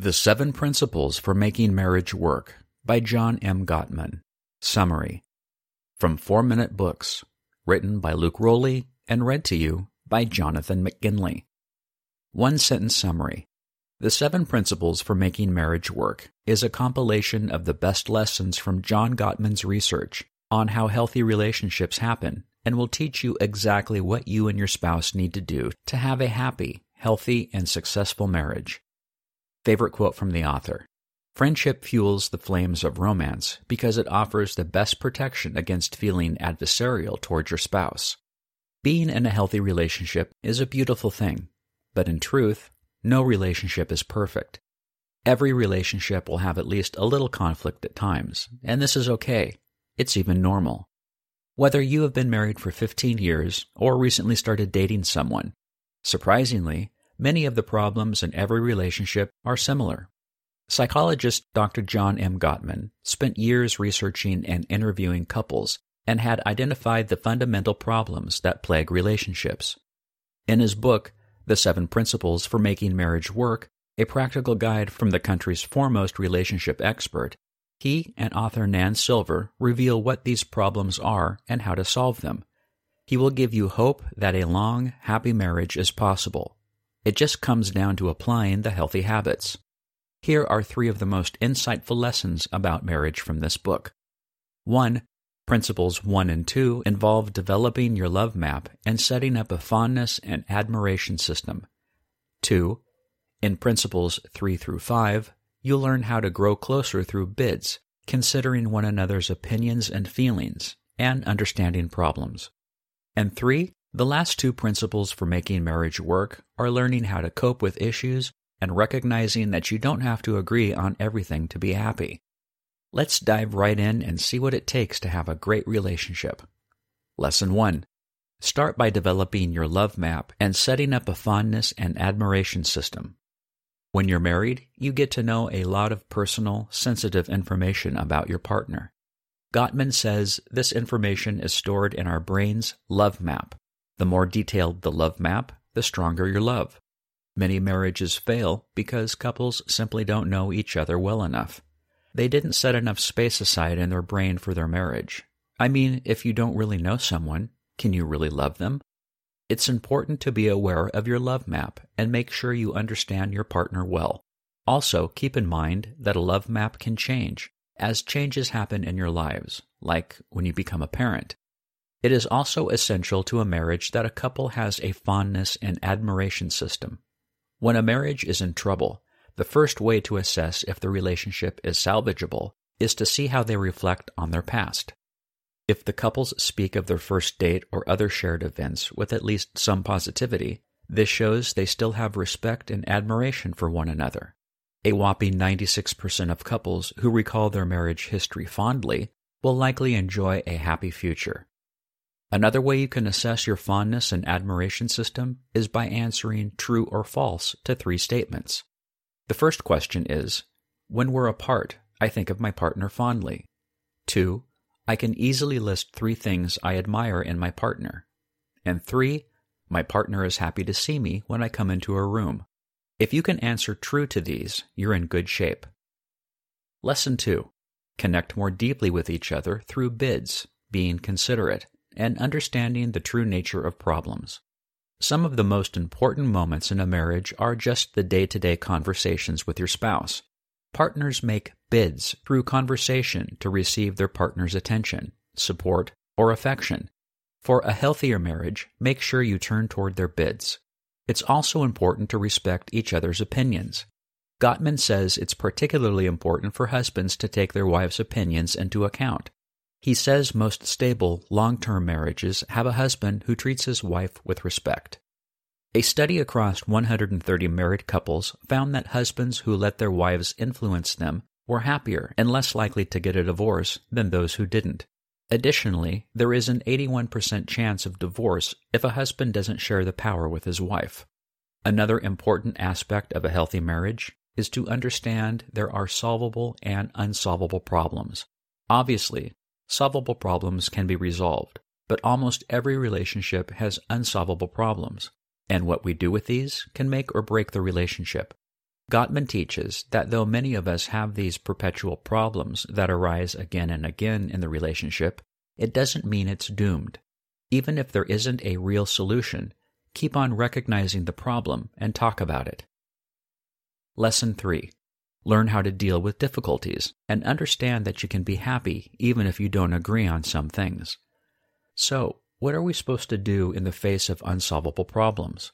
The Seven Principles for Making Marriage Work by John M. Gottman. Summary From Four Minute Books, written by Luke Rowley and read to you by Jonathan McGinley. One sentence summary The Seven Principles for Making Marriage Work is a compilation of the best lessons from John Gottman's research on how healthy relationships happen and will teach you exactly what you and your spouse need to do to have a happy, healthy, and successful marriage. Favorite quote from the author Friendship fuels the flames of romance because it offers the best protection against feeling adversarial towards your spouse. Being in a healthy relationship is a beautiful thing, but in truth, no relationship is perfect. Every relationship will have at least a little conflict at times, and this is okay. It's even normal. Whether you have been married for 15 years or recently started dating someone, surprisingly, Many of the problems in every relationship are similar. Psychologist Dr. John M. Gottman spent years researching and interviewing couples and had identified the fundamental problems that plague relationships. In his book, The Seven Principles for Making Marriage Work, a practical guide from the country's foremost relationship expert, he and author Nan Silver reveal what these problems are and how to solve them. He will give you hope that a long, happy marriage is possible it just comes down to applying the healthy habits. Here are three of the most insightful lessons about marriage from this book. 1. Principles 1 and 2 involve developing your love map and setting up a fondness and admiration system. 2. In Principles 3 through 5, you'll learn how to grow closer through bids, considering one another's opinions and feelings, and understanding problems. And 3. The last two principles for making marriage work are learning how to cope with issues and recognizing that you don't have to agree on everything to be happy. Let's dive right in and see what it takes to have a great relationship. Lesson 1 Start by developing your love map and setting up a fondness and admiration system. When you're married, you get to know a lot of personal, sensitive information about your partner. Gottman says this information is stored in our brain's love map, the more detailed the love map, the stronger your love. Many marriages fail because couples simply don't know each other well enough. They didn't set enough space aside in their brain for their marriage. I mean, if you don't really know someone, can you really love them? It's important to be aware of your love map and make sure you understand your partner well. Also, keep in mind that a love map can change as changes happen in your lives, like when you become a parent. It is also essential to a marriage that a couple has a fondness and admiration system. When a marriage is in trouble, the first way to assess if the relationship is salvageable is to see how they reflect on their past. If the couples speak of their first date or other shared events with at least some positivity, this shows they still have respect and admiration for one another. A whopping 96% of couples who recall their marriage history fondly will likely enjoy a happy future. Another way you can assess your fondness and admiration system is by answering true or false to three statements. The first question is When we're apart, I think of my partner fondly. 2. I can easily list three things I admire in my partner. And 3. My partner is happy to see me when I come into a room. If you can answer true to these, you're in good shape. Lesson 2. Connect more deeply with each other through bids, being considerate and understanding the true nature of problems. Some of the most important moments in a marriage are just the day to day conversations with your spouse. Partners make bids through conversation to receive their partner's attention, support, or affection. For a healthier marriage, make sure you turn toward their bids. It's also important to respect each other's opinions. Gottman says it's particularly important for husbands to take their wives' opinions into account. He says most stable, long term marriages have a husband who treats his wife with respect. A study across 130 married couples found that husbands who let their wives influence them were happier and less likely to get a divorce than those who didn't. Additionally, there is an 81% chance of divorce if a husband doesn't share the power with his wife. Another important aspect of a healthy marriage is to understand there are solvable and unsolvable problems. Obviously, solvable problems can be resolved, but almost every relationship has unsolvable problems, and what we do with these can make or break the relationship. Gottman teaches that though many of us have these perpetual problems that arise again and again in the relationship, it doesn't mean it's doomed. Even if there isn't a real solution, keep on recognizing the problem and talk about it. Lesson 3 Learn how to deal with difficulties and understand that you can be happy even if you don't agree on some things. So, what are we supposed to do in the face of unsolvable problems?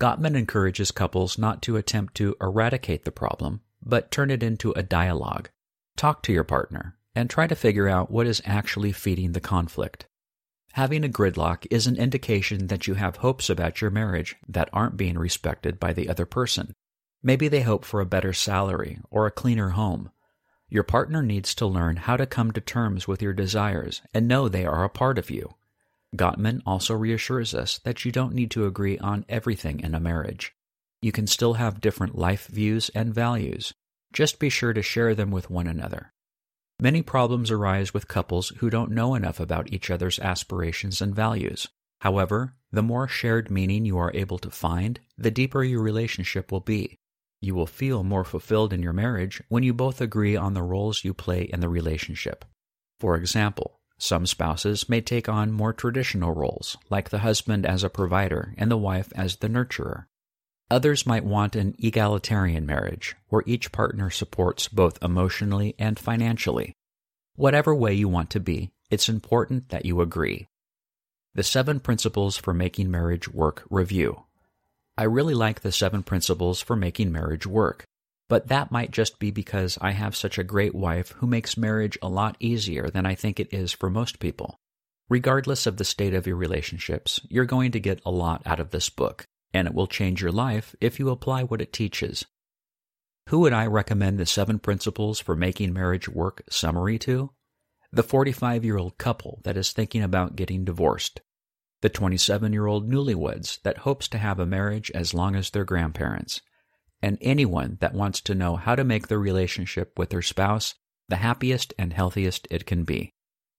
Gottman encourages couples not to attempt to eradicate the problem, but turn it into a dialogue. Talk to your partner and try to figure out what is actually feeding the conflict. Having a gridlock is an indication that you have hopes about your marriage that aren't being respected by the other person. Maybe they hope for a better salary or a cleaner home. Your partner needs to learn how to come to terms with your desires and know they are a part of you. Gottman also reassures us that you don't need to agree on everything in a marriage. You can still have different life views and values. Just be sure to share them with one another. Many problems arise with couples who don't know enough about each other's aspirations and values. However, the more shared meaning you are able to find, the deeper your relationship will be. You will feel more fulfilled in your marriage when you both agree on the roles you play in the relationship. For example, some spouses may take on more traditional roles, like the husband as a provider and the wife as the nurturer. Others might want an egalitarian marriage, where each partner supports both emotionally and financially. Whatever way you want to be, it's important that you agree. The Seven Principles for Making Marriage Work Review. I really like the seven principles for making marriage work. But that might just be because I have such a great wife who makes marriage a lot easier than I think it is for most people. Regardless of the state of your relationships, you're going to get a lot out of this book, and it will change your life if you apply what it teaches. Who would I recommend the seven principles for making marriage work summary to? The 45 year old couple that is thinking about getting divorced. The 27 year old newlyweds that hopes to have a marriage as long as their grandparents and anyone that wants to know how to make their relationship with their spouse the happiest and healthiest it can be.